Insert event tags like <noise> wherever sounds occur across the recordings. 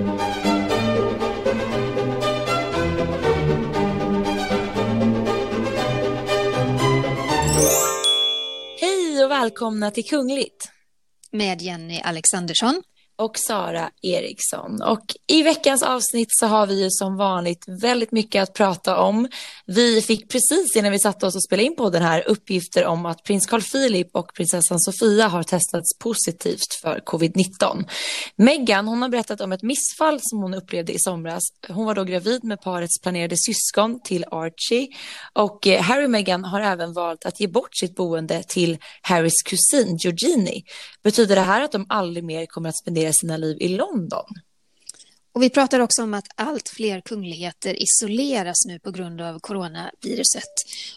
Hej och välkomna till Kungligt. Med Jenny Alexandersson och Sara Eriksson. Och i veckans avsnitt så har vi ju som vanligt väldigt mycket att prata om. Vi fick precis innan vi satte oss och spelade in på den här uppgifter om att prins Carl Philip och prinsessan Sofia har testats positivt för covid-19. Meghan hon har berättat om ett missfall som hon upplevde i somras. Hon var då gravid med parets planerade syskon till Archie och eh, Harry och Meghan har även valt att ge bort sitt boende till Harrys kusin Georgini. Betyder det här att de aldrig mer kommer att spendera sina liv i London. Och vi pratar också om att allt fler kungligheter isoleras nu på grund av coronaviruset.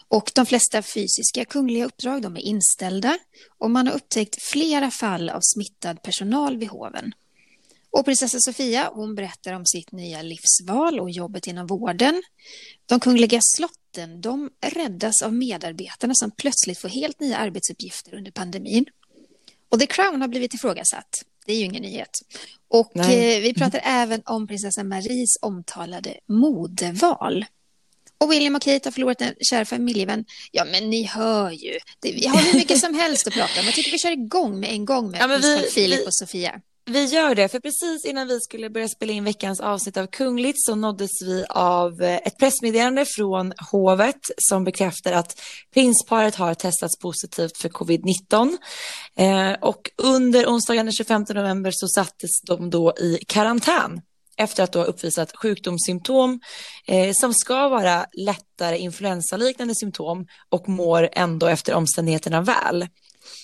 Och de flesta fysiska kungliga uppdrag de är inställda och man har upptäckt flera fall av smittad personal vid hoven. Och prinsessa Sofia hon berättar om sitt nya livsval och jobbet inom vården. De kungliga slotten de räddas av medarbetarna som plötsligt får helt nya arbetsuppgifter under pandemin. Och The Crown har blivit ifrågasatt. Det är ju ingen nyhet. Och eh, vi pratar mm. <laughs> även om prinsessa Maries omtalade modeval. Och William och Kate har förlorat en kär familjevän. Ja, men ni hör ju. Det, vi har hur mycket <laughs> som helst att prata om. Jag tycker vi kör igång med en gång med ja, vi, Filip vi, och Sofia. Vi gör det, för precis innan vi skulle börja spela in veckans avsnitt av Kungligt så nåddes vi av eh, ett pressmeddelande från hovet som bekräftar att prinsparet har testats positivt för covid-19. Eh, och under onsdagen den 25 november så sattes de då i karantän efter att då ha uppvisat sjukdomssymptom eh, som ska vara lättare influensaliknande symptom och mår ändå efter omständigheterna väl.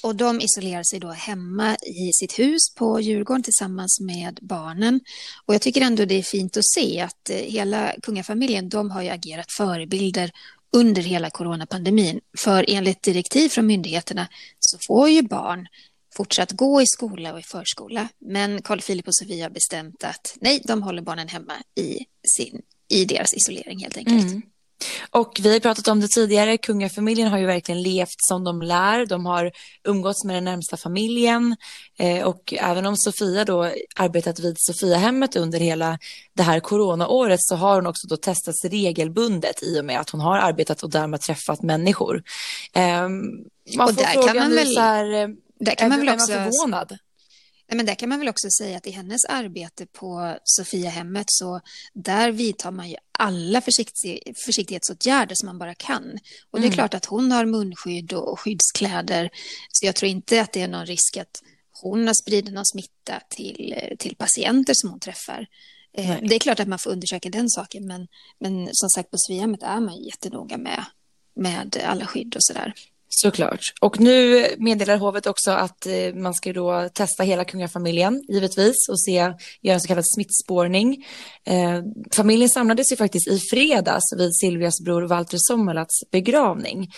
Och de isolerar sig då hemma i sitt hus på Djurgården tillsammans med barnen. Och jag tycker ändå det är fint att se att eh, hela kungafamiljen, de har ju agerat förebilder under hela coronapandemin. För enligt direktiv från myndigheterna så får ju barn fortsatt gå i skola och i förskola. Men Carl Philip och Sofia har bestämt att nej, de håller barnen hemma i, sin, i deras isolering helt enkelt. Mm. Och vi har pratat om det tidigare, kungafamiljen har ju verkligen levt som de lär. De har umgåtts med den närmsta familjen eh, och även om Sofia då arbetat vid Sofiahemmet under hela det här coronaåret så har hon också då testats regelbundet i och med att hon har arbetat och därmed träffat människor. Eh, man och får där frågan kan man väl... så här, där kan man väl också... förvånad? Men där kan man väl också säga att i hennes arbete på Sofiahemmet så där vidtar man ju alla försiktig, försiktighetsåtgärder som man bara kan. Och det är mm. klart att hon har munskydd och skyddskläder. Så jag tror inte att det är någon risk att hon har spridit någon smitta till, till patienter som hon träffar. Eh, Nej. Det är klart att man får undersöka den saken, men, men som sagt på Sofiahemmet är man jättenoga med, med alla skydd och sådär. Såklart. Och nu meddelar hovet också att eh, man ska då testa hela kungafamiljen, givetvis, och se, göra en så kallad smittspårning. Eh, familjen samlades ju faktiskt i fredags vid Silvias bror Walter Sommerlats begravning.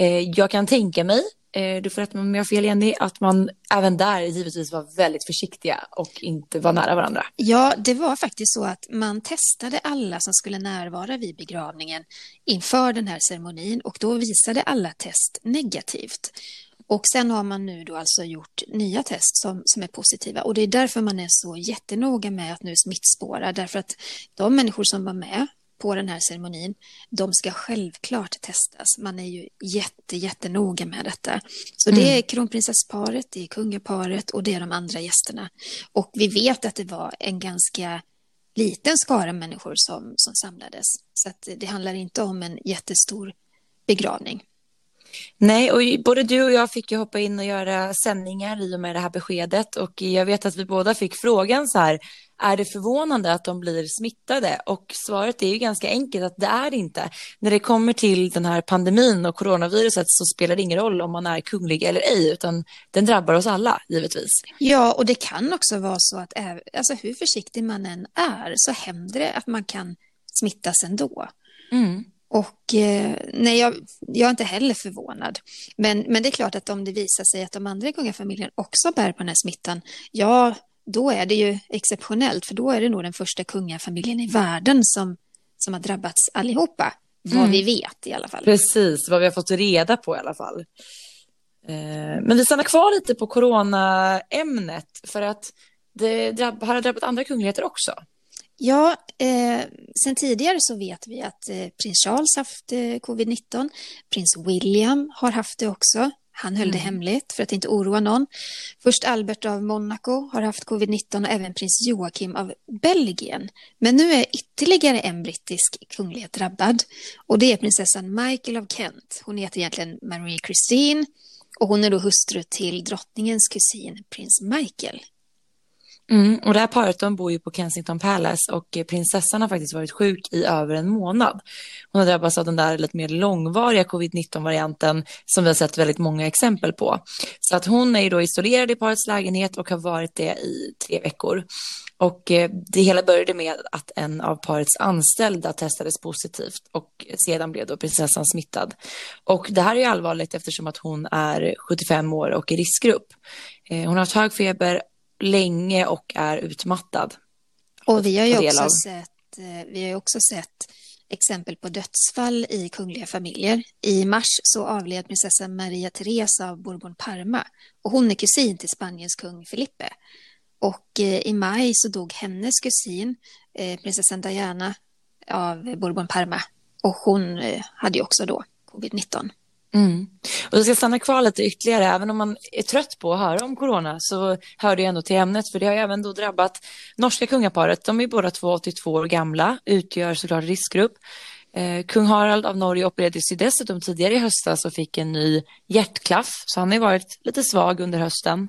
Eh, jag kan tänka mig Eh, du får rätta mig om jag har fel Jenny, att man även där givetvis var väldigt försiktiga och inte var nära varandra. Ja, det var faktiskt så att man testade alla som skulle närvara vid begravningen inför den här ceremonin och då visade alla test negativt. Och sen har man nu då alltså gjort nya test som, som är positiva och det är därför man är så jättenoga med att nu smittspåra därför att de människor som var med på den här ceremonin, de ska självklart testas. Man är ju jätte, jättenoga med detta. Så mm. det är kronprinsessparet, det är kungaparet och det är de andra gästerna. Och vi vet att det var en ganska liten skara människor som, som samlades. Så det handlar inte om en jättestor begravning. Nej, och både du och jag fick ju hoppa in och göra sändningar i och med det här beskedet och jag vet att vi båda fick frågan så här, är det förvånande att de blir smittade? Och svaret är ju ganska enkelt att det är det inte. När det kommer till den här pandemin och coronaviruset så spelar det ingen roll om man är kunglig eller ej, utan den drabbar oss alla givetvis. Ja, och det kan också vara så att alltså, hur försiktig man än är så händer det att man kan smittas ändå. Mm. Och eh, nej, jag, jag, är inte heller förvånad. Men, men det är klart att om det visar sig att de andra i kungafamiljen också bär på den här smittan, ja, då är det ju exceptionellt, för då är det nog den första kungafamiljen i världen som, som har drabbats allihopa. Vad mm. vi vet i alla fall. Precis, vad vi har fått reda på i alla fall. Eh, men vi stannar kvar lite på coronaämnet för att det drabb, har det drabbat andra kungligheter också? Ja, eh, sen tidigare så vet vi att eh, prins Charles haft eh, covid-19. Prins William har haft det också. Han höll mm. det hemligt för att inte oroa någon. Först Albert av Monaco har haft covid-19 och även prins Joakim av Belgien. Men nu är ytterligare en brittisk kunglighet drabbad och det är prinsessan Michael av Kent. Hon heter egentligen Marie Christine och hon är då hustru till drottningens kusin prins Michael. Mm, och det här paret de bor ju på Kensington Palace och eh, prinsessan har faktiskt varit sjuk i över en månad. Hon har drabbats av den där lite mer långvariga covid-19-varianten som vi har sett väldigt många exempel på. Så att hon är ju då isolerad i parets lägenhet och har varit det i tre veckor. Och eh, det hela började med att en av parets anställda testades positivt och sedan blev då prinsessan smittad. Och det här är ju allvarligt eftersom att hon är 75 år och i riskgrupp. Eh, hon har haft hög feber länge och är utmattad. Och vi har ju också sett, eh, vi har också sett exempel på dödsfall i kungliga familjer. I mars så avled prinsessan Maria Teresa av Bourbon-Parma och hon är kusin till Spaniens kung Felipe. Och eh, i maj så dog hennes kusin, eh, prinsessan Diana av Bourbon-Parma och hon hade ju också då covid-19. Mm. Och jag ska stanna kvar lite ytterligare, även om man är trött på att höra om corona så hör det ändå till ämnet, för det har även då drabbat norska kungaparet. De är båda två 82 år gamla, utgör såklart riskgrupp. Eh, Kung Harald av Norge opererades ju dessutom tidigare i höstas och fick en ny hjärtklaff, så han har varit lite svag under hösten.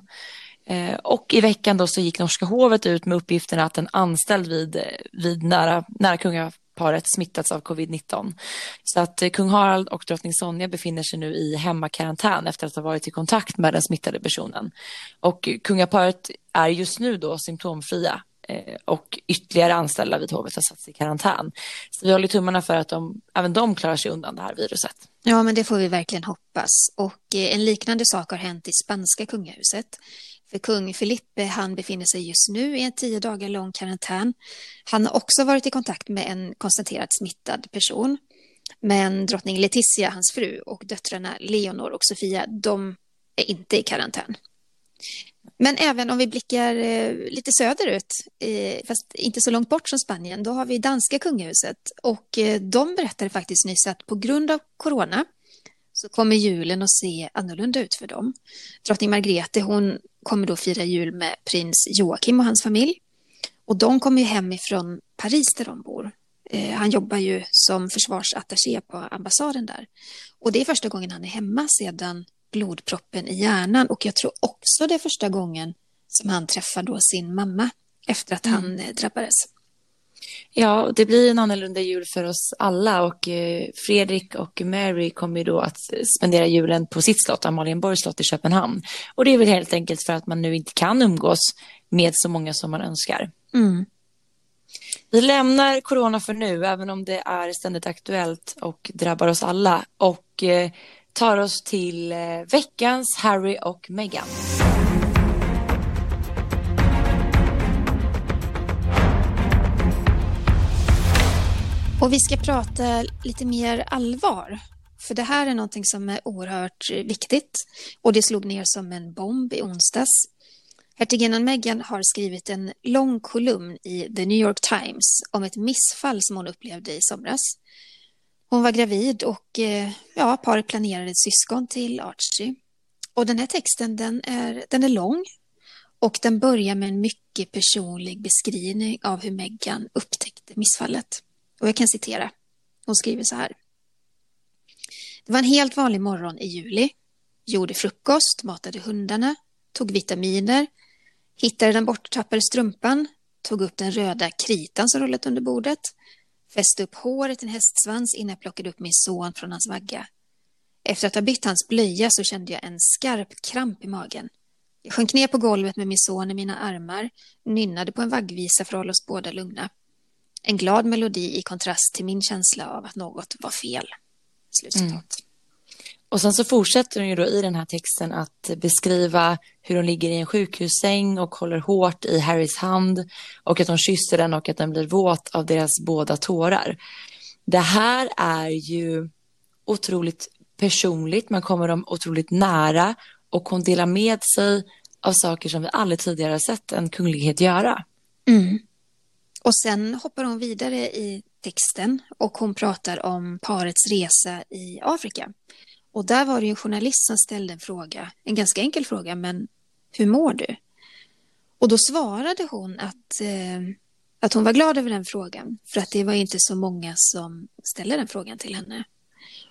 Eh, och i veckan då så gick norska hovet ut med uppgiften att en anställd vid, eh, vid nära, nära kunga, paret smittats av covid-19. Så att eh, kung Harald och drottning Sonja befinner sig nu i hemmakarantän efter att ha varit i kontakt med den smittade personen. Och eh, kungaparet är just nu då symptomfria eh, och ytterligare anställda vid hovet har satts i karantän. Så vi håller tummarna för att de, även de klarar sig undan det här viruset. Ja, men det får vi verkligen hoppas. Och en liknande sak har hänt i spanska kungahuset. För kung Filippe han befinner sig just nu i en tio dagar lång karantän. Han har också varit i kontakt med en konstaterat smittad person. Men drottning Letizia, hans fru, och döttrarna Leonor och Sofia, de är inte i karantän. Men även om vi blickar eh, lite söderut, eh, fast inte så långt bort från Spanien, då har vi danska kungahuset. Och eh, de berättade faktiskt nyss att på grund av corona så kommer julen att se annorlunda ut för dem. Drottning Margrethe hon kommer då fira jul med prins Joakim och hans familj. Och de kommer ju hem ifrån Paris där de bor. Eh, han jobbar ju som försvarsattaché på ambassaden där. Och det är första gången han är hemma sedan blodproppen i hjärnan och jag tror också det är första gången som han träffar då sin mamma efter att han mm. drabbades. Ja, det blir en annorlunda jul för oss alla och eh, Fredrik och Mary kommer då att spendera julen på sitt slott, Amalienborgs slott i Köpenhamn. Och det är väl helt enkelt för att man nu inte kan umgås med så många som man önskar. Mm. Vi lämnar corona för nu, även om det är ständigt aktuellt och drabbar oss alla och eh, tar oss till eh, veckans Harry och Meghan. Och vi ska prata lite mer allvar. För det här är någonting som är oerhört viktigt. Och det slog ner som en bomb i onsdags. Hertiginnan Meghan har skrivit en lång kolumn i The New York Times om ett missfall som hon upplevde i somras. Hon var gravid och eh, ja, paret planerade ett syskon till Archie. Och den här texten den är, den är lång och den börjar med en mycket personlig beskrivning av hur Meghan upptäckte missfallet. Och jag kan citera. Hon skriver så här. Det var en helt vanlig morgon i juli. Gjorde frukost, matade hundarna, tog vitaminer, hittade den borttappade strumpan, tog upp den röda kritan som rullat under bordet, fäste upp håret i en hästsvans innan jag plockade upp min son från hans vagga. Efter att ha bytt hans blöja så kände jag en skarp kramp i magen. Jag sjönk ner på golvet med min son i mina armar, nynnade på en vaggvisa för att hålla oss båda lugna. En glad melodi i kontrast till min känsla av att något var fel. Slutcitat. Mm. Och sen så fortsätter hon ju då i den här texten att beskriva hur hon ligger i en sjukhussäng och håller hårt i Harrys hand och att hon kysser den och att den blir våt av deras båda tårar. Det här är ju otroligt personligt, man kommer dem otroligt nära och hon delar med sig av saker som vi aldrig tidigare har sett en kunglighet göra. Mm. Och sen hoppar hon vidare i texten och hon pratar om parets resa i Afrika. Och där var det en journalist som ställde en fråga, en ganska enkel fråga, men hur mår du? Och då svarade hon att, eh, att hon var glad över den frågan, för att det var inte så många som ställde den frågan till henne.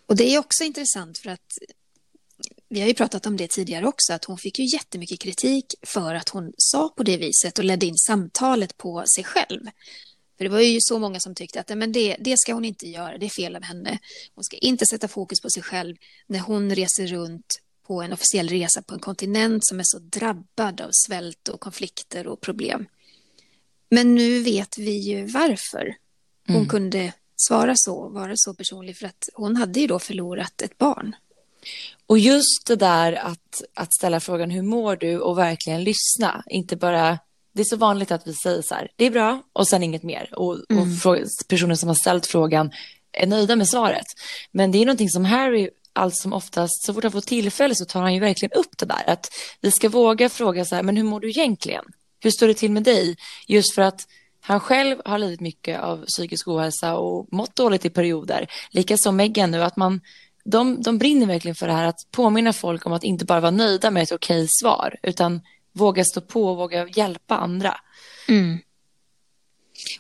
Och det är också intressant för att vi har ju pratat om det tidigare också, att hon fick ju jättemycket kritik för att hon sa på det viset och ledde in samtalet på sig själv. För det var ju så många som tyckte att men det, det ska hon inte göra, det är fel av henne. Hon ska inte sätta fokus på sig själv när hon reser runt på en officiell resa på en kontinent som är så drabbad av svält och konflikter och problem. Men nu vet vi ju varför hon mm. kunde svara så, vara så personlig, för att hon hade ju då förlorat ett barn. Och just det där att, att ställa frågan hur mår du och verkligen lyssna, inte bara det är så vanligt att vi säger så här, det är bra och sen inget mer. Och, mm. och personen som har ställt frågan är nöjda med svaret. Men det är någonting som Harry allt som oftast, så fort han får tillfälle så tar han ju verkligen upp det där. Att vi ska våga fråga så här, men hur mår du egentligen? Hur står det till med dig? Just för att han själv har lidit mycket av psykisk ohälsa och mått dåligt i perioder. Likaså Meghan nu, att man, de, de brinner verkligen för det här att påminna folk om att inte bara vara nöjda med ett okej svar, utan våga stå på och våga hjälpa andra. Mm.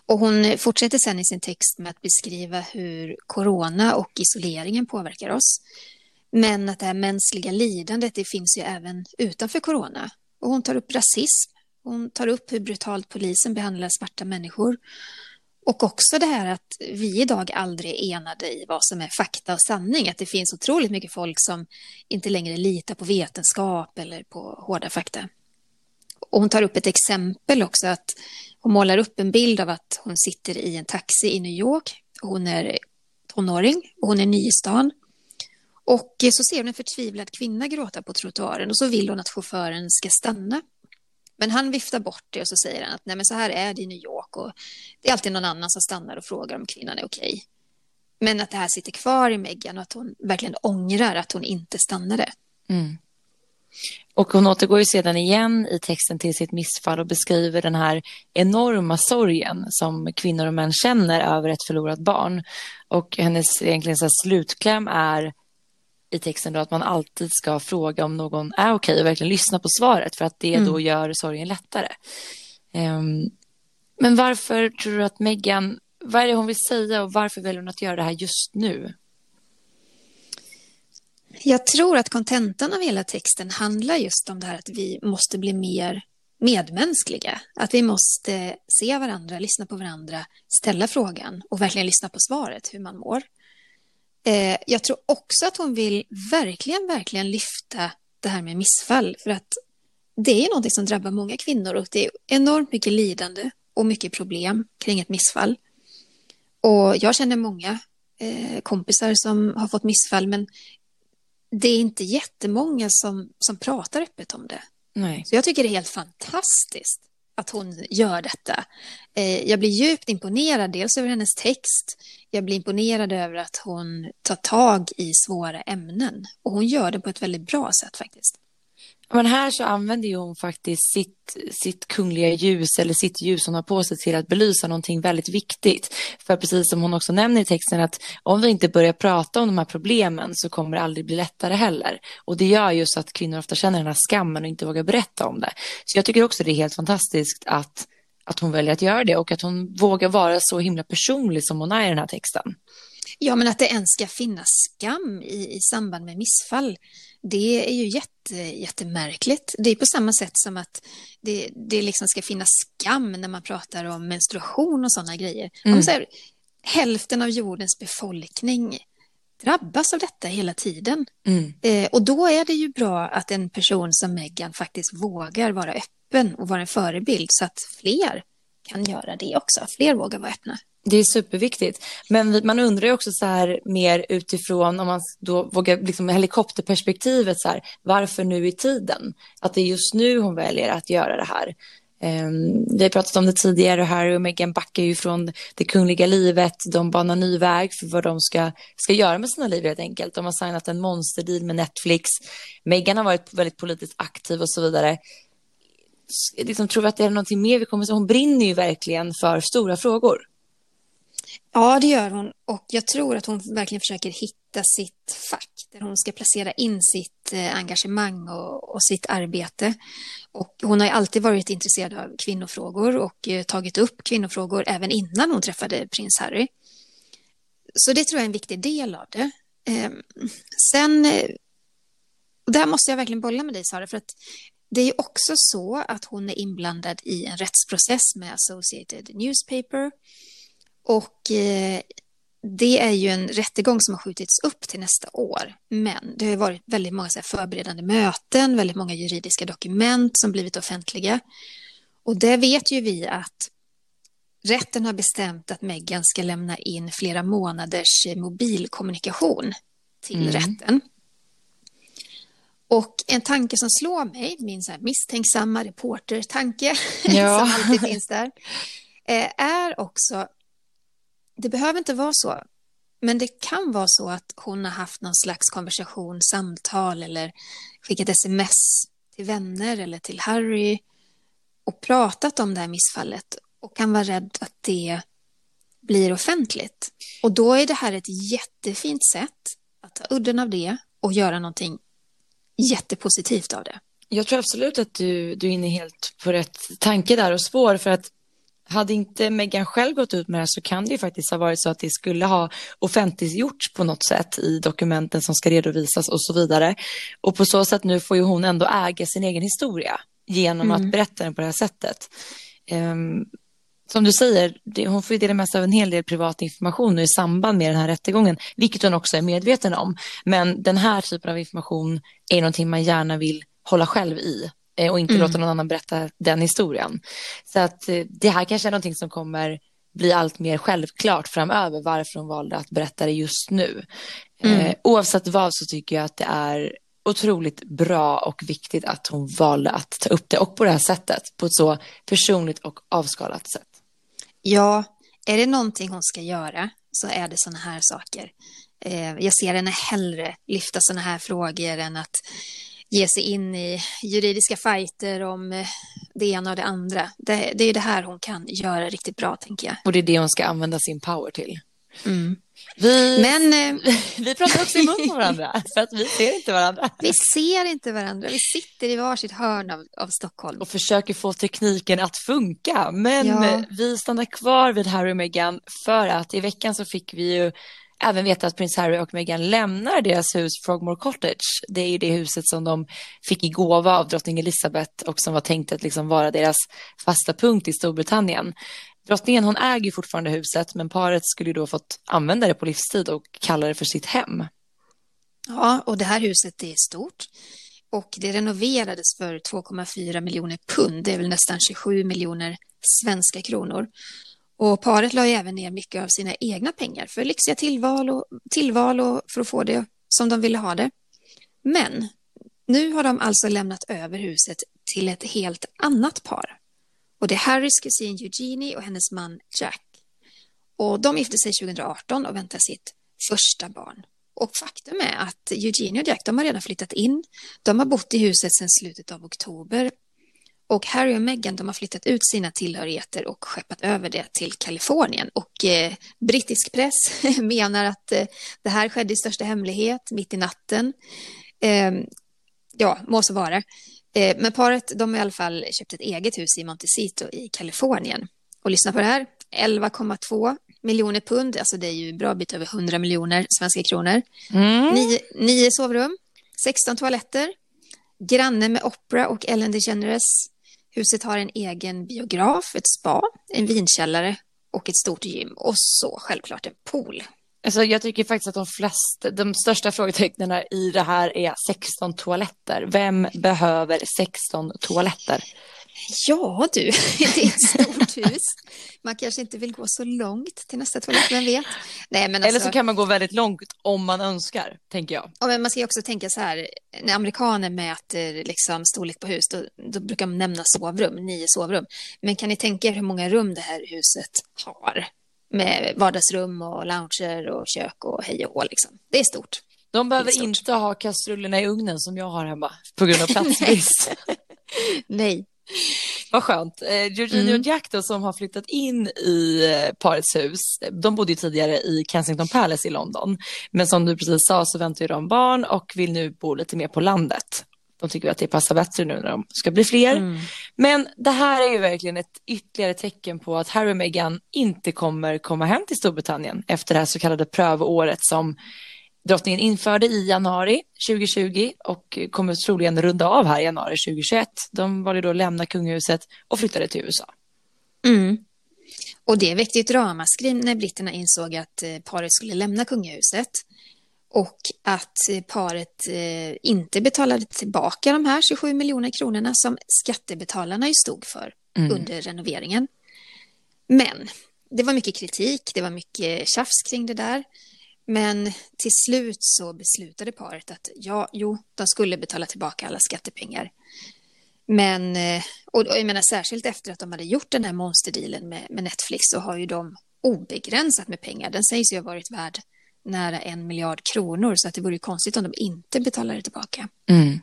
Och hon fortsätter sen i sin text med att beskriva hur corona och isoleringen påverkar oss. Men att det här mänskliga lidandet det finns ju även utanför corona. Och hon tar upp rasism. Hon tar upp hur brutalt polisen behandlar svarta människor. Och också det här att vi idag aldrig är enade i vad som är fakta och sanning. Att det finns otroligt mycket folk som inte längre litar på vetenskap eller på hårda fakta. Och hon tar upp ett exempel också att hon målar upp en bild av att hon sitter i en taxi i New York. Hon är tonåring och hon är ny i stan. Och så ser hon en förtvivlad kvinna gråta på trottoaren och så vill hon att chauffören ska stanna. Men han viftar bort det och så säger han att Nej, men så här är det i New York och det är alltid någon annan som stannar och frågar om kvinnan är okej. Okay. Men att det här sitter kvar i Meghan och att hon verkligen ångrar att hon inte stannade. Mm. Och hon återgår ju sedan igen i texten till sitt missfall och beskriver den här enorma sorgen som kvinnor och män känner över ett förlorat barn. Och hennes egentligen så slutkläm är i texten då att man alltid ska fråga om någon är okej och verkligen lyssna på svaret för att det mm. då gör sorgen lättare. Um, men varför tror du att Meghan, vad är det hon vill säga och varför väljer hon att göra det här just nu? Jag tror att kontentan av hela texten handlar just om det här att vi måste bli mer medmänskliga. Att vi måste se varandra, lyssna på varandra, ställa frågan och verkligen lyssna på svaret, hur man mår. Eh, jag tror också att hon vill verkligen, verkligen lyfta det här med missfall. För att det är något som drabbar många kvinnor och det är enormt mycket lidande och mycket problem kring ett missfall. Och jag känner många eh, kompisar som har fått missfall men det är inte jättemånga som, som pratar öppet om det. Nej. Så jag tycker det är helt fantastiskt att hon gör detta. Eh, jag blir djupt imponerad, dels över hennes text. Jag blir imponerad över att hon tar tag i svåra ämnen. Och hon gör det på ett väldigt bra sätt faktiskt. Men här så använder ju hon faktiskt sitt, sitt kungliga ljus eller sitt ljus hon har på sig till att belysa någonting väldigt viktigt. För precis som hon också nämner i texten att om vi inte börjar prata om de här problemen så kommer det aldrig bli lättare heller. Och det gör just att kvinnor ofta känner den här skammen och inte vågar berätta om det. Så jag tycker också det är helt fantastiskt att, att hon väljer att göra det och att hon vågar vara så himla personlig som hon är i den här texten. Ja, men att det ens ska finnas skam i, i samband med missfall, det är ju jätte, jättemärkligt. Det är på samma sätt som att det, det liksom ska finnas skam när man pratar om menstruation och sådana grejer. Mm. Om så här, hälften av jordens befolkning drabbas av detta hela tiden. Mm. Eh, och då är det ju bra att en person som Meghan faktiskt vågar vara öppen och vara en förebild så att fler kan göra det också. Fler vågar vara öppna. Det är superviktigt. Men man undrar ju också så här mer utifrån om man då vågar liksom helikopterperspektivet så här. Varför nu i tiden? Att det är just nu hon väljer att göra det här. Um, vi har pratat om det tidigare, Harry och Meghan backar ju från det kungliga livet. De banar ny väg för vad de ska, ska göra med sina liv helt enkelt. De har signat en monsterdeal med Netflix. Meghan har varit väldigt politiskt aktiv och så vidare liksom, tror vi att det är någonting mer vi kommer se? Hon brinner ju verkligen för stora frågor. Ja, det gör hon. Och jag tror att hon verkligen försöker hitta sitt fack där hon ska placera in sitt eh, engagemang och, och sitt arbete. Och hon har ju alltid varit intresserad av kvinnofrågor och eh, tagit upp kvinnofrågor även innan hon träffade prins Harry. Så det tror jag är en viktig del av det. Ehm, sen, eh, där måste jag verkligen bolla med dig Sara, för att det är också så att hon är inblandad i en rättsprocess med Associated Newspaper. Och eh, det är ju en rättegång som har skjutits upp till nästa år. Men det har varit väldigt många förberedande möten, väldigt många juridiska dokument som blivit offentliga. Och det vet ju vi att rätten har bestämt att Meghan ska lämna in flera månaders mobilkommunikation till mm. rätten. Och en tanke som slår mig, min så misstänksamma reportertanke <laughs> ja. som alltid finns där, eh, är också det behöver inte vara så. Men det kan vara så att hon har haft någon slags konversation, samtal eller skickat sms till vänner eller till Harry och pratat om det här missfallet och kan vara rädd att det blir offentligt. Och då är det här ett jättefint sätt att ta udden av det och göra någonting jättepositivt av det. Jag tror absolut att du, du är inne helt på rätt tanke där och spår för att hade inte Meghan själv gått ut med det här så kan det ju faktiskt ha varit så att det skulle ha offentliggjorts på något sätt i dokumenten som ska redovisas och så vidare. Och på så sätt nu får ju hon ändå äga sin egen historia genom mm. att berätta den på det här sättet. Um, som du säger, det, hon får ju dela med sig av en hel del privat information nu i samband med den här rättegången, vilket hon också är medveten om. Men den här typen av information är någonting man gärna vill hålla själv i Eh, och inte mm. låta någon annan berätta den historien. Så att eh, det här kanske är någonting som kommer bli allt mer självklart framöver varför hon valde att berätta det just nu. Mm. Eh, oavsett vad så tycker jag att det är otroligt bra och viktigt att hon valde att ta upp det och på det här sättet, på ett så personligt och avskalat sätt. Ja, är det någonting hon ska göra så är det sådana här saker. Jag ser henne hellre lyfta sådana här frågor än att ge sig in i juridiska fighter om eh, det ena och det andra. Det, det är det här hon kan göra riktigt bra, tänker jag. Och det är det hon ska använda sin power till. Mm. Vi, Men, eh, <laughs> vi pratar också i mun på varandra, för att vi ser inte varandra. <laughs> Vi ser inte varandra. Vi sitter i varsitt hörn av, av Stockholm. Och försöker få tekniken att funka. Men ja. vi stannar kvar vid Harry och Meghan för att i veckan så fick vi ju även veta att prins Harry och Meghan lämnar deras hus Frogmore Cottage. Det är ju det huset som de fick i gåva av drottning Elizabeth och som var tänkt att liksom vara deras fasta punkt i Storbritannien. Drottningen hon äger fortfarande huset men paret skulle då fått använda det på livstid och kalla det för sitt hem. Ja, och det här huset är stort och det renoverades för 2,4 miljoner pund, det är väl nästan 27 miljoner svenska kronor. Och paret la ju även ner mycket av sina egna pengar för lyxiga tillval och, tillval och för att få det som de ville ha det. Men nu har de alltså lämnat över huset till ett helt annat par. Och det är Harrys kusin Eugenie och hennes man Jack. Och de gifte sig 2018 och väntar sitt första barn. Och faktum är att Eugenie och Jack de har redan flyttat in. De har bott i huset sedan slutet av oktober och Harry och Meghan de har flyttat ut sina tillhörigheter och skeppat över det till Kalifornien. Och eh, brittisk press <laughs> menar att eh, det här skedde i största hemlighet mitt i natten. Eh, ja, må så vara. Eh, men paret de har i alla fall köpt ett eget hus i Montecito i Kalifornien. Och lyssna på det här, 11,2 miljoner pund, alltså det är ju bra bit över 100 miljoner svenska kronor. Mm. Nio, nio sovrum, 16 toaletter, granne med Opera och Ellen DeGeneres Huset har en egen biograf, ett spa, en vinkällare och ett stort gym och så självklart en pool. Alltså, jag tycker faktiskt att de flesta, de största frågetecknen i det här är 16 toaletter. Vem behöver 16 toaletter? Ja du, <laughs> det är ett stort hus. Man kanske inte vill gå så långt till nästa toalett, vem vet? Nej, men alltså... Eller så alltså- kan man gå väldigt långt om man önskar, tänker jag. Ja, men man ska också tänka så här, när amerikaner mäter liksom storlek på hus, då, då brukar de nämna sovrum, nio sovrum. Men kan ni tänka er hur många rum det här huset har? Med vardagsrum och lounger och kök och hej och hå, liksom. Det är stort. De behöver inte ha kastrullerna i ugnen som jag har hemma på grund av platsbrist. <laughs> Nej, Vad skönt. Eh, Georgina mm. och Jack då, som har flyttat in i eh, parets hus, de bodde tidigare i Kensington Palace i London. Men som du precis sa så väntar de barn och vill nu bo lite mer på landet. De tycker att det passar bättre nu när de ska bli fler. Mm. Men det här är ju verkligen ett ytterligare tecken på att Harry och Meghan inte kommer komma hem till Storbritannien efter det här så kallade prövoåret som drottningen införde i januari 2020 och kommer troligen runda av här i januari 2021. De valde då att lämna kungahuset och flyttade till USA. Mm. Och det väckte ett ramaskri när britterna insåg att eh, paret skulle lämna kungahuset och att paret eh, inte betalade tillbaka de här 27 miljoner kronorna som skattebetalarna ju stod för mm. under renoveringen. Men det var mycket kritik, det var mycket tjafs kring det där. Men till slut så beslutade paret att ja, jo, de skulle betala tillbaka alla skattepengar. Men, eh, och jag menar särskilt efter att de hade gjort den här monsterdealen med, med Netflix så har ju de obegränsat med pengar. Den sägs ju ha varit värd nära en miljard kronor så att det vore konstigt om de inte betalade tillbaka. Mm.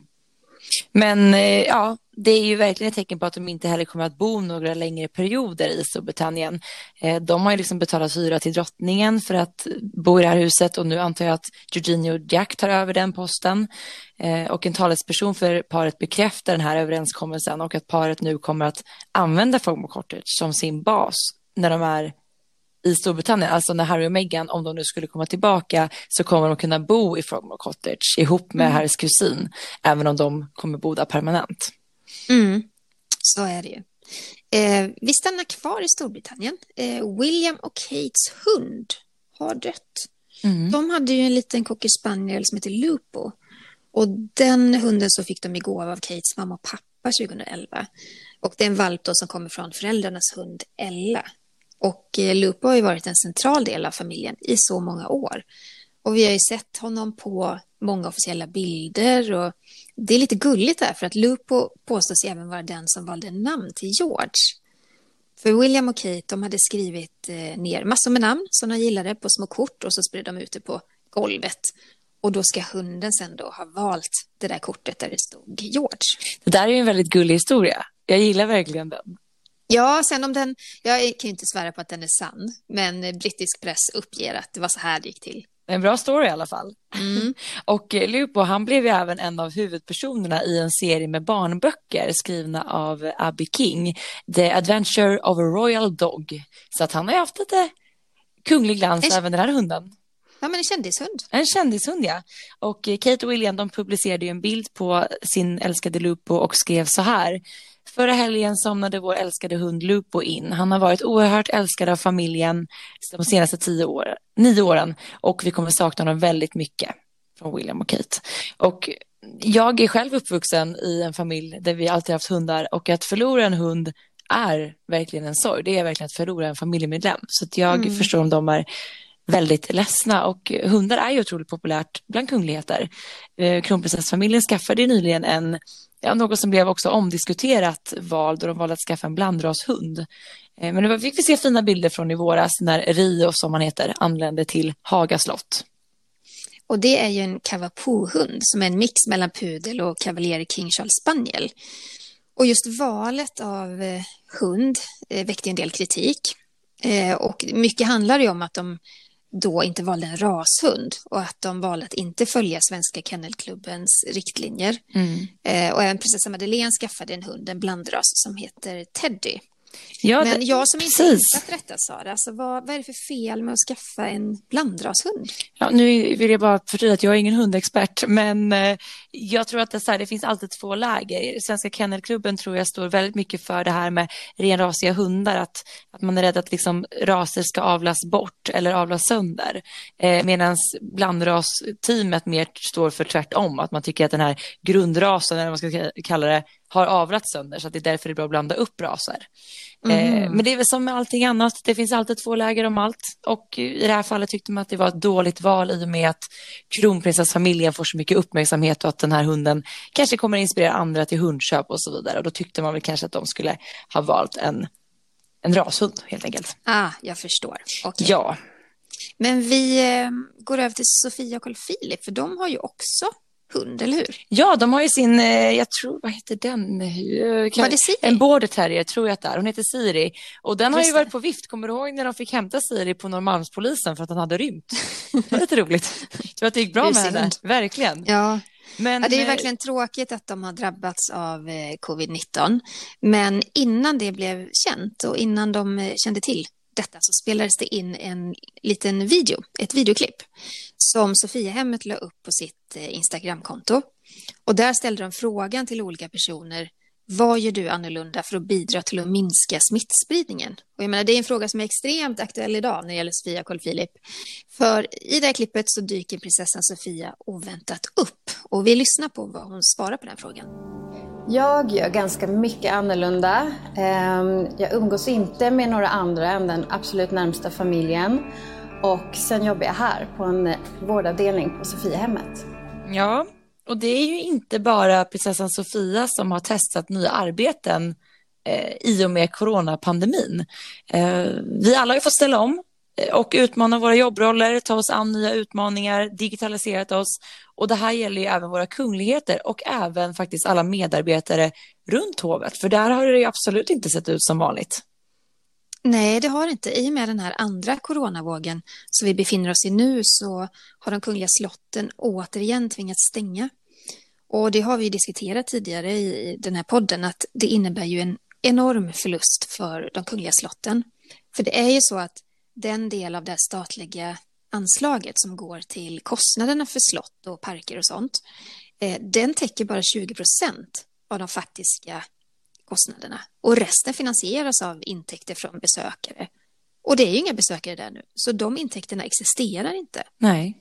Men eh, ja, det är ju verkligen ett tecken på att de inte heller kommer att bo några längre perioder i Storbritannien. Eh, de har ju liksom betalat hyra till drottningen för att bo i det här huset och nu antar jag att Georgina Jack tar över den posten. Eh, och en talesperson för paret bekräftar den här överenskommelsen och att paret nu kommer att använda Fogmo Cottage som sin bas när de är i Storbritannien, alltså när Harry och Meghan, om de nu skulle komma tillbaka, så kommer de kunna bo i Frogmore Cottage ihop med mm. Harrys kusin, även om de kommer bo där permanent. Mm. Så är det ju. Eh, vi stannar kvar i Storbritannien. Eh, William och Kates hund har dött. Mm. De hade ju en liten cocker spaniel som heter Lupo. Och den hunden så fick de i gåva av Kates mamma och pappa 2011. Och det är en valp som kommer från föräldrarnas hund Ella. Och eh, Lupo har ju varit en central del av familjen i så många år. Och vi har ju sett honom på många officiella bilder och det är lite gulligt där för att Lupo påstås även vara den som valde namn till George. För William och Kate de hade skrivit eh, ner massor med namn som de gillade på små kort och så spred de ut det på golvet. Och då ska hunden sen då ha valt det där kortet där det stod George. Det där är ju en väldigt gullig historia. Jag gillar verkligen den. Ja, sen om den, jag kan ju inte svära på att den är sann, men brittisk press uppger att det var så här det gick till. En bra story i alla fall. Mm. <laughs> Och Lupo, han blev ju även en av huvudpersonerna i en serie med barnböcker skrivna av Abby King, The Adventure of a Royal Dog. Så att han har ju haft lite kunglig glans en... även den här hunden. Ja, men en kändishund. En kändishund, ja. Och Kate och William, de publicerade ju en bild på sin älskade Lupo och skrev så här. Förra helgen somnade vår älskade hund Lupo in. Han har varit oerhört älskad av familjen de senaste tio år, nio åren och vi kommer sakna honom väldigt mycket från William och Kate. Och jag är själv uppvuxen i en familj där vi alltid haft hundar och att förlora en hund är verkligen en sorg. Det är verkligen att förlora en familjemedlem. Så jag mm. förstår om de är väldigt ledsna och hundar är ju otroligt populärt bland kungligheter. Eh, kronprinsessfamiljen skaffade nyligen en ja, något som blev också omdiskuterat val då de valde att skaffa en blandrashund. Eh, men nu fick vi se fina bilder från i våras när Rio, som han heter, anlände till Haga slott. Och det är ju en Cavapoo-hund som är en mix mellan pudel och Cavalier King Charles Spaniel. Och just valet av eh, hund eh, väckte en del kritik. Eh, och mycket handlar ju om att de då inte valde en rashund och att de valde att inte följa Svenska Kennelklubbens riktlinjer. Mm. Eh, och även prinsessa Madeleine skaffade en hund, en blandras som heter Teddy. Ja, Men jag som inte har hittat detta, Sara, alltså vad, vad är det för fel med att skaffa en blandrashund? Ja, nu vill jag bara förtydliga att jag är ingen hundexpert, men eh, jag tror att det, så här, det finns alltid två läger. Svenska Kennelklubben tror jag står väldigt mycket för det här med renrasiga hundar, att, att man är rädd att liksom, raser ska avlas bort eller avlas sönder. Eh, Medan blandrasteamet mer står för tvärtom, att man tycker att den här grundrasen, eller vad man ska kalla det, har avlats sönder så att det är därför det är bra att blanda upp raser. Mm. Eh, men det är väl som med allting annat, det finns alltid två läger om allt och i det här fallet tyckte man att det var ett dåligt val i och med att kronprinsessfamiljen får så mycket uppmärksamhet och att den här hunden kanske kommer att inspirera andra till hundköp och så vidare och då tyckte man väl kanske att de skulle ha valt en, en rashund helt enkelt. Ah, jag förstår. Okay. Ja. Men vi eh, går över till Sofia och Carl Philip för de har ju också hund, eller hur? Ja, de har ju sin, eh, jag tror, vad heter den? Var det Siri? En border terrier tror jag att det är. Hon heter Siri. Och den har Just ju varit det. på vift. Kommer du ihåg när de fick hämta Siri på Norrmalmspolisen för att han hade rymt? Det var lite roligt. Tror att det gick bra med Busig henne. Verkligen. Ja, Men, Ja, det är ju eh, verkligen tråkigt att de har drabbats av eh, covid-19. Men innan det blev känt och innan de eh, kände till detta så spelades det in en liten video, ett videoklipp som Sofiahemmet la upp på sitt eh, Instagramkonto. Och där ställde de frågan till olika personer. Vad gör du annorlunda för att bidra till att minska smittspridningen? Och jag menar, det är en fråga som är extremt aktuell idag när det gäller Sofia Carl Philip. För i det här klippet så dyker prinsessan Sofia oväntat upp. Och vi lyssnar på vad hon svarar på den frågan. Jag gör ganska mycket annorlunda. Ehm, jag umgås inte med några andra än den absolut närmsta familjen. Och sen jobbar jag här på en vårdavdelning på Sofiahemmet. Ja, och det är ju inte bara prinsessan Sofia som har testat nya arbeten eh, i och med coronapandemin. Eh, vi alla har ju fått ställa om eh, och utmana våra jobbroller, ta oss an nya utmaningar, digitaliserat oss. Och det här gäller ju även våra kungligheter och även faktiskt alla medarbetare runt hovet. För där har det ju absolut inte sett ut som vanligt. Nej, det har det inte. I och med den här andra coronavågen som vi befinner oss i nu så har de kungliga slotten återigen tvingats stänga. Och det har vi diskuterat tidigare i den här podden att det innebär ju en enorm förlust för de kungliga slotten. För det är ju så att den del av det statliga anslaget som går till kostnaderna för slott och parker och sånt, eh, den täcker bara 20 procent av de faktiska kostnaderna. Och resten finansieras av intäkter från besökare. Och det är ju inga besökare där nu, så de intäkterna existerar inte. Nej.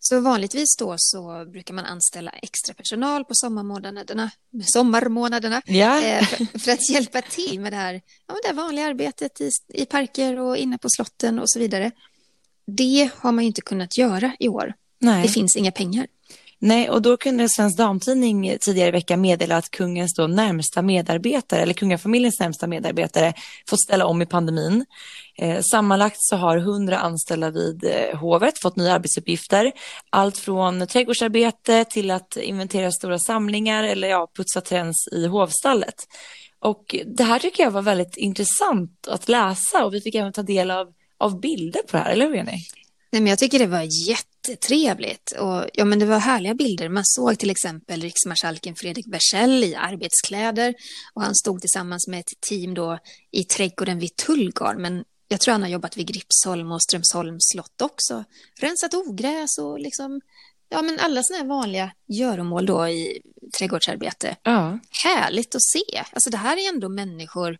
Så vanligtvis då så brukar man anställa extra personal på sommarmånaderna, sommarmånaderna Ja. eh, för, för att hjälpa till med det här, ja, det här vanliga arbetet i, i parker och inne på slotten och så vidare. Det har man ju inte kunnat göra i år. Nej. Det finns inga pengar. Nej, och då kunde Svensk Damtidning tidigare i veckan meddela att kungens då närmsta medarbetare, eller kungafamiljens närmsta medarbetare, fått ställa om i pandemin. Eh, sammanlagt så har 100 anställda vid eh, hovet fått nya arbetsuppgifter. Allt från trädgårdsarbete till att inventera stora samlingar eller ja, putsa träns i hovstallet. Och det här tycker jag var väldigt intressant att läsa och vi fick även ta del av, av bilder på det här, eller hur Jenny? Nej, men jag tycker det var jättetrevligt. Och, ja, men det var härliga bilder. Man såg till exempel riksmarskalken Fredrik Wersäll i arbetskläder och han stod tillsammans med ett team då i trädgården vid Tullgarn. Men jag tror han har jobbat vid Gripsholm och Strömsholms slott också. Rensat ogräs och liksom, ja men alla sådana här vanliga göromål då i trädgårdsarbete. Ja. Härligt att se. Alltså det här är ändå människor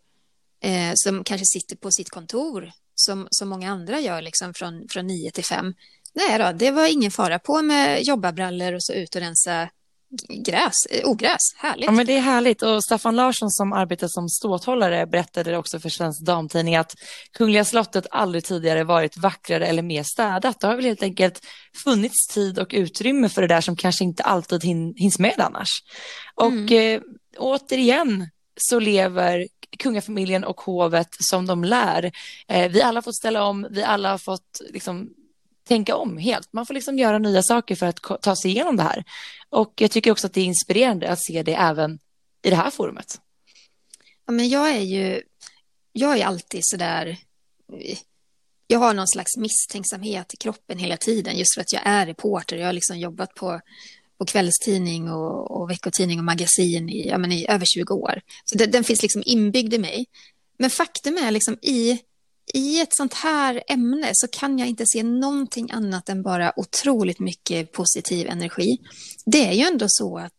eh, som kanske sitter på sitt kontor som, som många andra gör liksom från, från 9 till 5. Nej då, det var ingen fara på med jobbarbrallor och så ut och rensa gräs, eh, ogräs. Härligt. Ja, men det är härligt. Och Staffan Larsson som arbetar som ståthållare berättade också för Svensk Damtidning att Kungliga slottet aldrig tidigare varit vackrare eller mer städat. Det har väl helt enkelt funnits tid och utrymme för det där som kanske inte alltid hin hinns med annars. Och eh, återigen så lever kungafamiljen och hovet som de lär. Eh, vi alla har fått ställa om, vi alla har fått liksom, tänka om helt. Man får liksom göra nya saker för att ta sig igenom det här. Och jag tycker också att det är inspirerande att se det även i det här forumet. Ja, men jag är ju, jag är alltid sådär, jag har någon slags misstänksamhet i kroppen hela tiden just för att jag är reporter. Jag har liksom jobbat på, på kvällstidning och, och veckotidning och magasin i, ja, men i över 20 år. Så det, den finns liksom inbyggd i mig. Men faktum är liksom i, i ett sånt här ämne så kan jag inte se någonting annat än bara otroligt mycket positiv energi. Det är ju ändå så att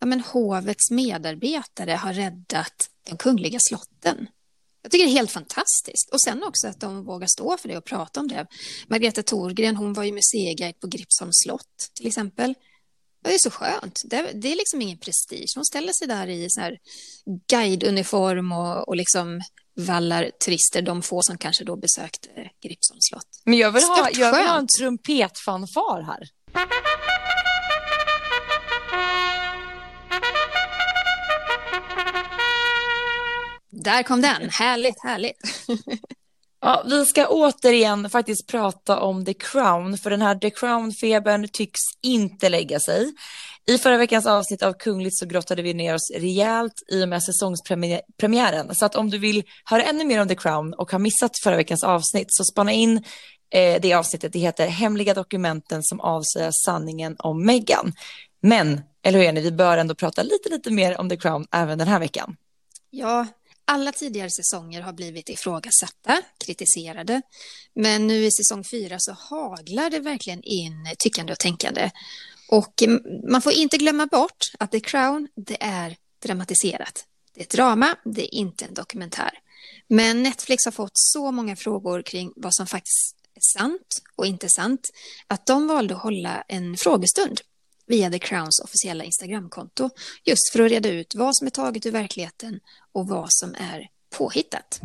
ja, men hovets medarbetare har räddat de kungliga slotten. Jag tycker det är helt fantastiskt. Och sen också att de vågar stå för det och prata om det. Margareta Thorgren, hon var ju museiguide på Gripsholms slott till exempel. Det är så skönt. Det, det är liksom ingen prestige. Hon ställer sig där i så här guideuniform och, och liksom vallar turister, de få som kanske då besökte Gripsholms slott. Men jag vill ha, jag vill ha en trumpetfanfar här. Där kom den. Härligt, härligt. <laughs> Ja, vi ska återigen faktiskt prata om The Crown, för den här The Crown-febern tycks inte lägga sig. I förra veckans avsnitt av Kungligt så grottade vi ner oss rejält i och med säsongspremiären. Så att om du vill höra ännu mer om The Crown och har missat förra veckans avsnitt så spana in eh, det avsnittet. Det heter Hemliga dokumenten som avslöjar sanningen om Meghan. Men, eller hur är ni, vi bör ändå prata lite, lite mer om The Crown även den här veckan. Ja, alla tidigare säsonger har blivit ifrågasatta, kritiserade, men nu i säsong fyra så haglar det verkligen in tyckande och tänkande. Och man får inte glömma bort att The Crown, det är dramatiserat. Det är ett drama, det är inte en dokumentär. Men Netflix har fått så många frågor kring vad som faktiskt är sant och inte sant att de valde att hålla en frågestund via The Crowns officiella Instagramkonto just för att reda ut vad som är taget ur verkligheten och vad som är påhittat.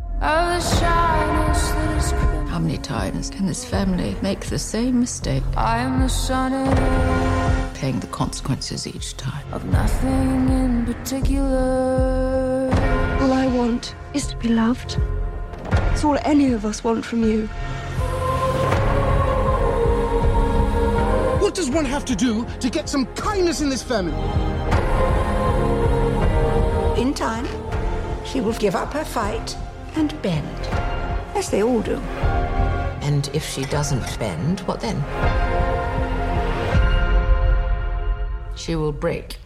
How many times can this family make the same mistake? I am the sun paying the consequences each time. Of nothing in particular. All I want is to be loved. It's all any of us want from you. What does one have to do to get some kindness in this family? In time, she will give up her fight and bend, as they all do. And if she doesn't bend, what then? She will break.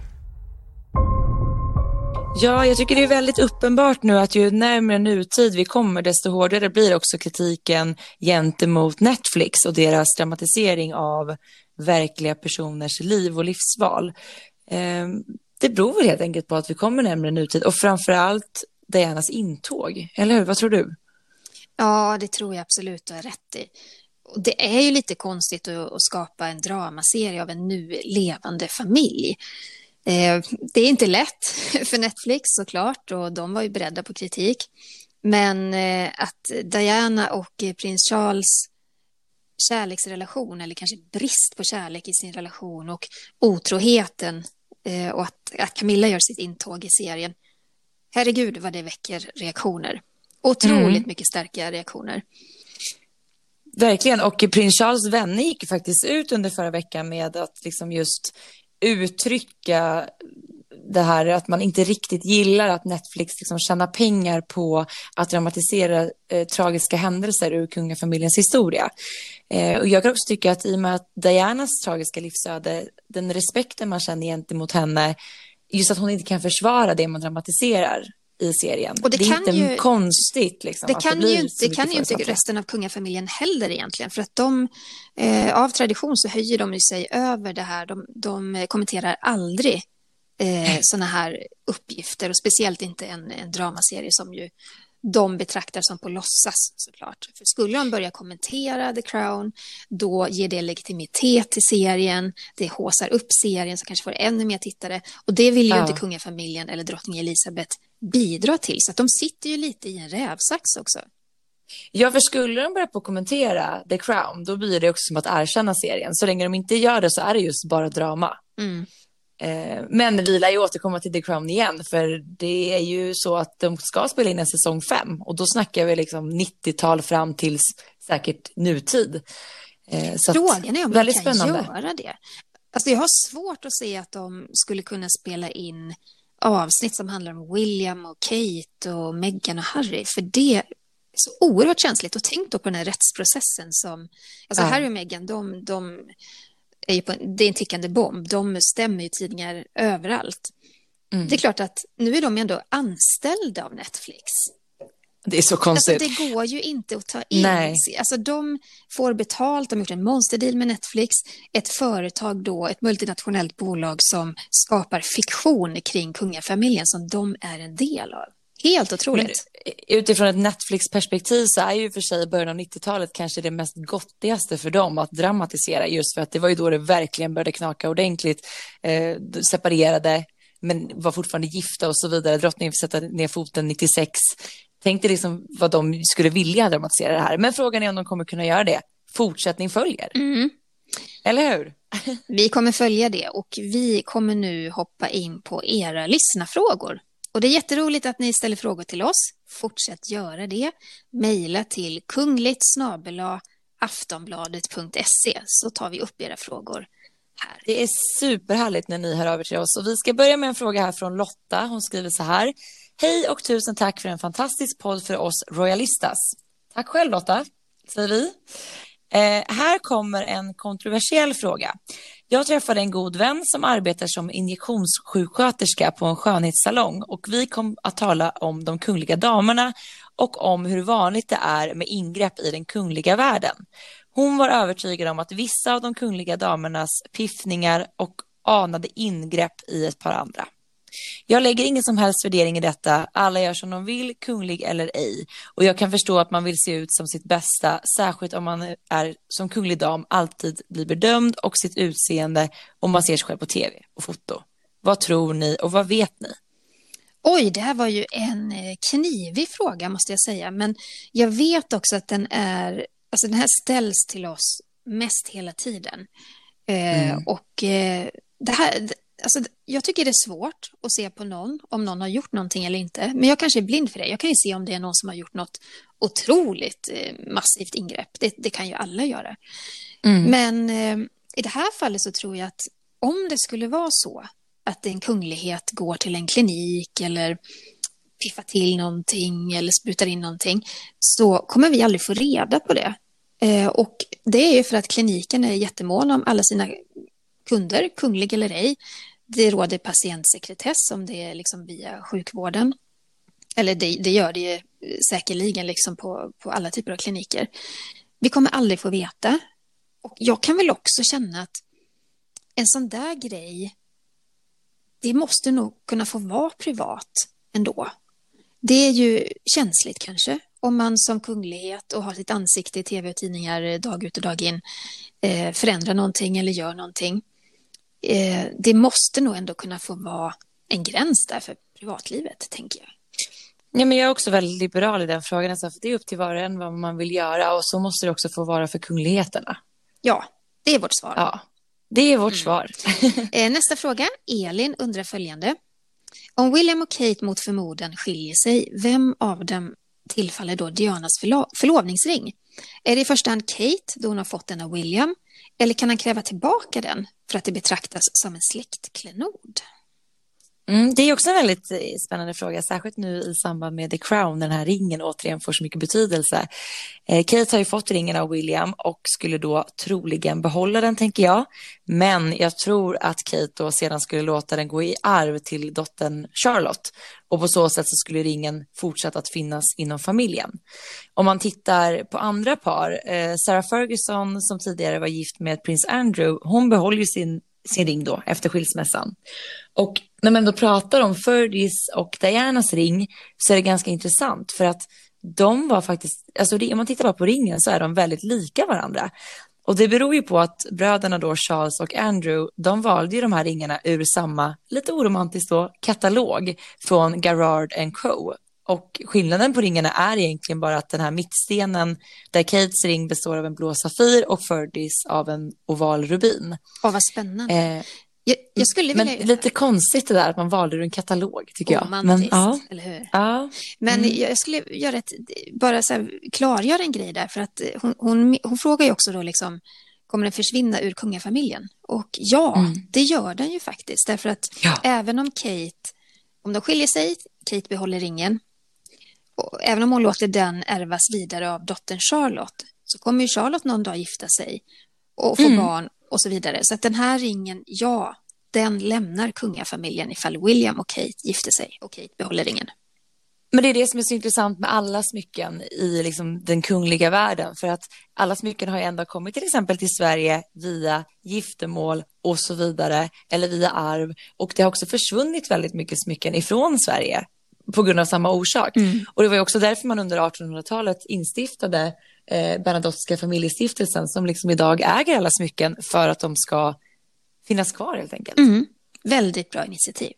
Ja, jag tycker det är väldigt uppenbart nu att ju närmare nutid vi kommer, desto hårdare blir också kritiken gentemot Netflix och deras dramatisering av verkliga personers liv och livsval. Ehm, det beror väl helt enkelt på att vi kommer närmare nutid och framför allt Dianas intåg, eller hur? Vad tror du? Ja, det tror jag absolut du har rätt i. Det är ju lite konstigt att skapa en dramaserie av en nu levande familj. Ehm, det är inte lätt <laughs> för Netflix såklart och de var ju beredda på kritik. Men eh, att Diana och prins Charles kärleksrelation eller kanske brist på kärlek i sin relation och otroheten eh, och att, att Camilla gör sitt intåg i serien. Herregud vad det väcker reaktioner. Otroligt mm. mycket starka reaktioner. Verkligen, och prins Charles vänner gick faktiskt ut under förra veckan med att liksom just uttrycka det här att man inte riktigt gillar att Netflix liksom tjänar pengar på att dramatisera eh, tragiska händelser ur kungafamiljens historia. Eh, och jag kan också tycka att i och med att Dianas tragiska livsöde, den respekten man känner gentemot henne, just att hon inte kan försvara det man dramatiserar i serien. Och det, det är inte ju, konstigt. Liksom, det kan, det ju, det kan ju inte resten av kungafamiljen heller egentligen. För att de, eh, av tradition så höjer de sig över det här. De, de kommenterar aldrig eh, sådana här uppgifter och speciellt inte en, en dramaserie som ju de betraktar som på låtsas såklart. För skulle de börja kommentera The Crown, då ger det legitimitet till serien, det håsar upp serien som kanske får ännu mer tittare och det vill ju ja. inte kungafamiljen eller drottning Elisabeth bidra till, så att de sitter ju lite i en rävsax också. Ja, för skulle de börja på kommentera The Crown, då blir det också som att erkänna serien. Så länge de inte gör det så är det just bara drama. Mm. Eh, men vi lär ju återkomma till The Crown igen, för det är ju så att de ska spela in en säsong fem och då snackar vi liksom 90-tal fram till säkert nutid. Eh, så Frågan är om de kan spännande. göra det. Alltså jag har svårt att se att de skulle kunna spela in avsnitt som handlar om William och Kate och Meghan och Harry, för det är så oerhört känsligt. Och tänk då på den här rättsprocessen som, alltså ja. Harry och Meghan, de, de är på, det är en tickande bomb. De stämmer ju tidningar överallt. Mm. Det är klart att nu är de ändå anställda av Netflix. Det är så konstigt. Alltså, det går ju inte att ta in. Nej. Alltså, de får betalt, de har gjort en monsterdeal med Netflix. Ett företag då, ett multinationellt bolag som skapar fiktion kring kungafamiljen som de är en del av. Helt otroligt. Men utifrån ett Netflix-perspektiv så är ju för sig början av 90-talet kanske det mest gottigaste för dem att dramatisera just för att det var ju då det verkligen började knaka ordentligt. Eh, separerade men var fortfarande gifta och så vidare. Drottningen fick sätta ner foten 96. Tänk dig liksom vad de skulle vilja dramatisera det här. Men frågan är om de kommer kunna göra det. Fortsättning följer. Mm. Eller hur? Vi kommer följa det och vi kommer nu hoppa in på era lyssnafrågor och det är jätteroligt att ni ställer frågor till oss. Fortsätt göra det. Mejla till kungligt aftonbladet.se så tar vi upp era frågor här. Det är superhärligt när ni hör över till oss. Och vi ska börja med en fråga här från Lotta. Hon skriver så här. Hej och tusen tack för en fantastisk podd för oss royalistas. Tack själv Lotta, säger vi. Eh, här kommer en kontroversiell fråga. Jag träffade en god vän som arbetar som injektionssjuksköterska på en skönhetssalong och vi kom att tala om de kungliga damerna och om hur vanligt det är med ingrepp i den kungliga världen. Hon var övertygad om att vissa av de kungliga damernas piffningar och anade ingrepp i ett par andra. Jag lägger ingen som helst värdering i detta. Alla gör som de vill, kunglig eller ej. Och jag kan förstå att man vill se ut som sitt bästa, särskilt om man är som kunglig dam alltid blir bedömd och sitt utseende om man ser sig själv på tv och foto. Vad tror ni och vad vet ni? Oj, det här var ju en eh, knivig fråga måste jag säga, men jag vet också att den är, alltså den här ställs till oss mest hela tiden. Eh, mm. och eh, det här, alltså, jag tycker det är svårt att se på någon om någon har gjort någonting eller inte. Men jag kanske är blind för det. Jag kan ju se om det är någon som har gjort något otroligt eh, massivt ingrepp. Det, det, kan ju alla göra. Mm. Men eh, i det här fallet så tror jag att om det skulle vara så att en kunglighet går till en klinik eller piffar till någonting eller sprutar in någonting så kommer vi aldrig få reda på det. Eh, och det är ju för att kliniken är jättemån om alla sina kunder, kunglig eller ej. Det råder patientsekretess om det är liksom via sjukvården. Eller det, det gör det eh, säkerligen liksom på, på alla typer av kliniker. Vi kommer aldrig få veta. Och jag kan väl också känna att en sån där grej, det måste nog kunna få vara privat ändå. Det är ju känsligt kanske, om man som kunglighet och har sitt ansikte i tv och tidningar dag ut och dag in eh, förändrar någonting eller gör någonting eh, det måste nog ändå kunna få vara en gräns där för privatlivet, tänker jag. Ja, men jag är också väldigt liberal i den frågan. Alltså, för det är upp till var och en vad man vill göra och så måste det också få vara för kungligheterna. Ja, det är vårt svar. Ja, det är vårt mm. svar. <laughs> <laughs> Eh, nästa fråga. Elin undrar följande. Om William och Kate mot förmodan skiljer sig, vem av dem tillfaller då Dianas förlo förlovningsring? Är det i första hand Kate, då hon har fått den av William, eller kan han kräva tillbaka den för att det betraktas som en släktklenod? Mm, det är också en väldigt eh, spännande fråga, särskilt nu i samband med The Crown, den här ringen återigen får så mycket betydelse. Eh, Kate har ju fått ringen av William och skulle då troligen behålla den, tänker jag. Men jag tror att Kate då sedan skulle låta den gå i arv till dottern Charlotte och på så sätt så skulle ringen fortsätta att finnas inom familjen. Om man tittar på andra par, eh, Sarah Ferguson som tidigare var gift med prins Andrew, hon behåller ju sin sin ring då efter skilsmässan. Och när man då pratar om Ferdis och Dianas ring så är det ganska intressant för att de var faktiskt, alltså om man tittar bara på ringen så är de väldigt lika varandra. Och det beror ju på att bröderna då Charles och Andrew, de valde ju de här ringarna ur samma, lite oromantiskt då, katalog från Garrard Co. Och skillnaden på ringarna är egentligen bara att den här mittstenen där Kates ring består av en blå safir och Ferdis av en oval rubin. Åh, vad spännande. Eh, jag, jag, skulle vilja... Men lite konstigt det där att man valde ur en katalog tycker jag. Men, ja. eller hur? Ja. Men mm. jag skulle göra ett, bara så här, klargöra en grej där, för att hon, hon, hon frågar ju också då liksom, kommer den försvinna ur kungafamiljen? Och ja, mm. det gör den ju faktiskt, därför att ja. även om Kate, om de skiljer sig, Kate behåller ringen, och även om hon låter den ärvas vidare av dottern Charlotte, så kommer ju Charlotte någon dag gifta sig och få mm. barn och så vidare. Så att den här ringen, ja, den lämnar kungafamiljen ifall William och Kate gifter sig och Kate behåller ringen. Men det är det som är så intressant med alla smycken i liksom den kungliga världen. För att alla smycken har ju ändå kommit till exempel till Sverige via giftermål och så vidare. Eller via arv. Och det har också försvunnit väldigt mycket smycken ifrån Sverige på grund av samma orsak. Mm. Och det var också därför man under 1800-talet instiftade eh, Bernadottska familjestiftelsen som liksom idag äger alla smycken för att de ska finnas kvar helt enkelt. Mm. Väldigt bra initiativ.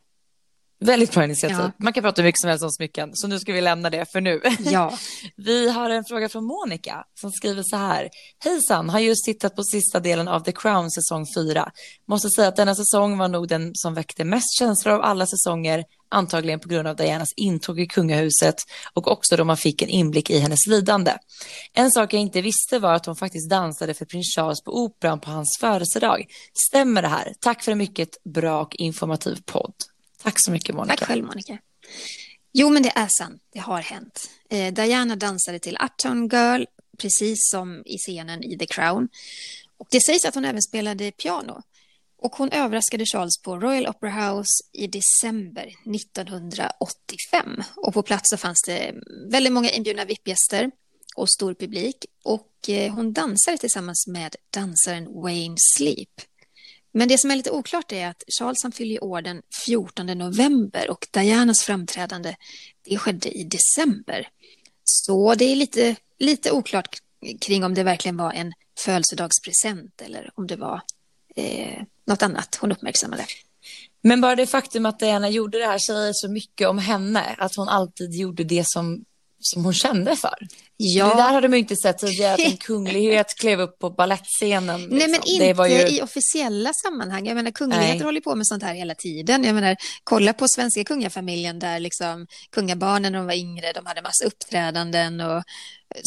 Väldigt bra initiativ. Ja. Man kan prata hur mycket som helst om smycken, så nu ska vi lämna det för nu. Ja. <laughs> vi har en fråga från Monica som skriver så här. Hejsan, har just tittat på sista delen av The Crown säsong 4. Måste säga att denna säsong var nog den som väckte mest känslor av alla säsonger antagligen på grund av Dianas intåg i kungahuset och också då man fick en inblick i hennes lidande. En sak jag inte visste var att hon faktiskt dansade för prins Charles på Operan på hans födelsedag. Stämmer det här? Tack för en mycket bra och informativ podd. Tack så mycket Monica. Tack själv Monica. Jo, men det är sant. Det har hänt. Eh, Diana dansade till Uptown Girl, precis som i scenen i The Crown. Och det sägs att hon även spelade piano. Och hon överraskade Charles på Royal Opera House i december 1985. Och på plats så fanns det väldigt många inbjudna VIP-gäster och stor publik. Och eh, hon dansade tillsammans med dansaren Wayne Sleep. Men det som är lite oklart är att Charles han fyller år den 14 november och Dianas framträdande det skedde i december. Så det är lite, lite oklart kring om det verkligen var en födelsedagspresent eller om det var eh, något annat hon uppmärksammade. Men bara det faktum att Diana gjorde det här säger så mycket om henne, att hon alltid gjorde det som som hon kände för. Ja. Det där hade man ju inte sett tidigare, <laughs> att en kunglighet klev upp på ballettscenen. Liksom. Nej, men liksom. inte ju... i officiella sammanhang. Jag menar, kungligheter Nej. håller på med sånt här hela tiden. Jag menar, kolla på svenska kungafamiljen där liksom kungabarnen när de var yngre, de hade massa uppträdanden och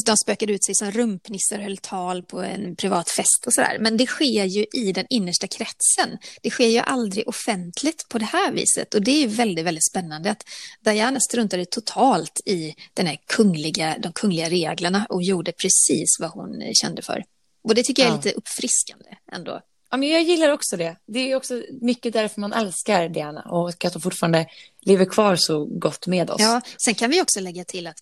de spökade ut sig som rumpnissar och höll tal på en privat fest och sådär. Men det sker ju i den innersta kretsen. Det sker ju aldrig offentligt på det här viset. Och det är väldigt, väldigt spännande att Diana struntade totalt i den här kungliga, de kungliga reglerna och gjorde precis vad hon kände för. Och det tycker jag är lite uppfriskande ändå. Ja, men jag gillar också det. Det är också mycket därför man älskar Diana och att hon fortfarande lever kvar så gott med oss. Ja, sen kan vi också lägga till att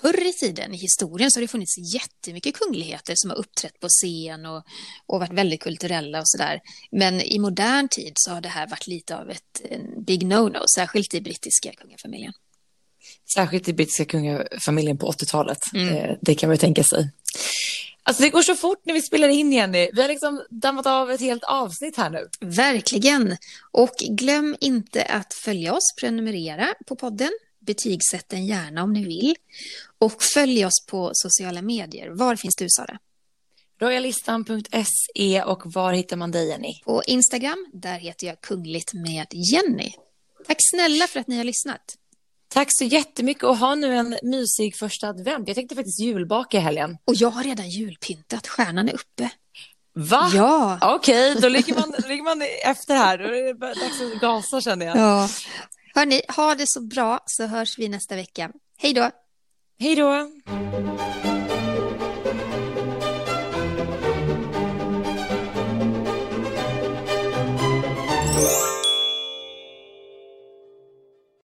förr i tiden i historien så har det funnits jättemycket kungligheter som har uppträtt på scen och, och varit väldigt kulturella och sådär. Men i modern tid så har det här varit lite av ett big no-no, särskilt i brittiska kungafamiljen. Särskilt i brittiska kungafamiljen på 80-talet. Mm. Eh, det kan man ju tänka sig. Alltså det går så fort när vi spelar in Jenny. Vi har liksom dammat av ett helt avsnitt här nu. Verkligen. Och glöm inte att följa oss, prenumerera på podden, betygsätt den gärna om ni vill. Och följ oss på sociala medier. Var finns du Sara? Royalistan.se och var hittar man dig Jenny? På Instagram, där heter jag Kungligt med Jenny. Tack snälla för att ni har lyssnat. Tack så jättemycket och ha nu en mysig första advent. Jag tänkte faktiskt julbaka i helgen. Och jag har redan julpyntat, stjärnan är uppe. Va? Ja. Okej, okay, då ligger man, ligger man efter här. Då är det dags att gasa känner jag. Ja. Hörni, ha det så bra så hörs vi nästa vecka. Hej då! Hej då!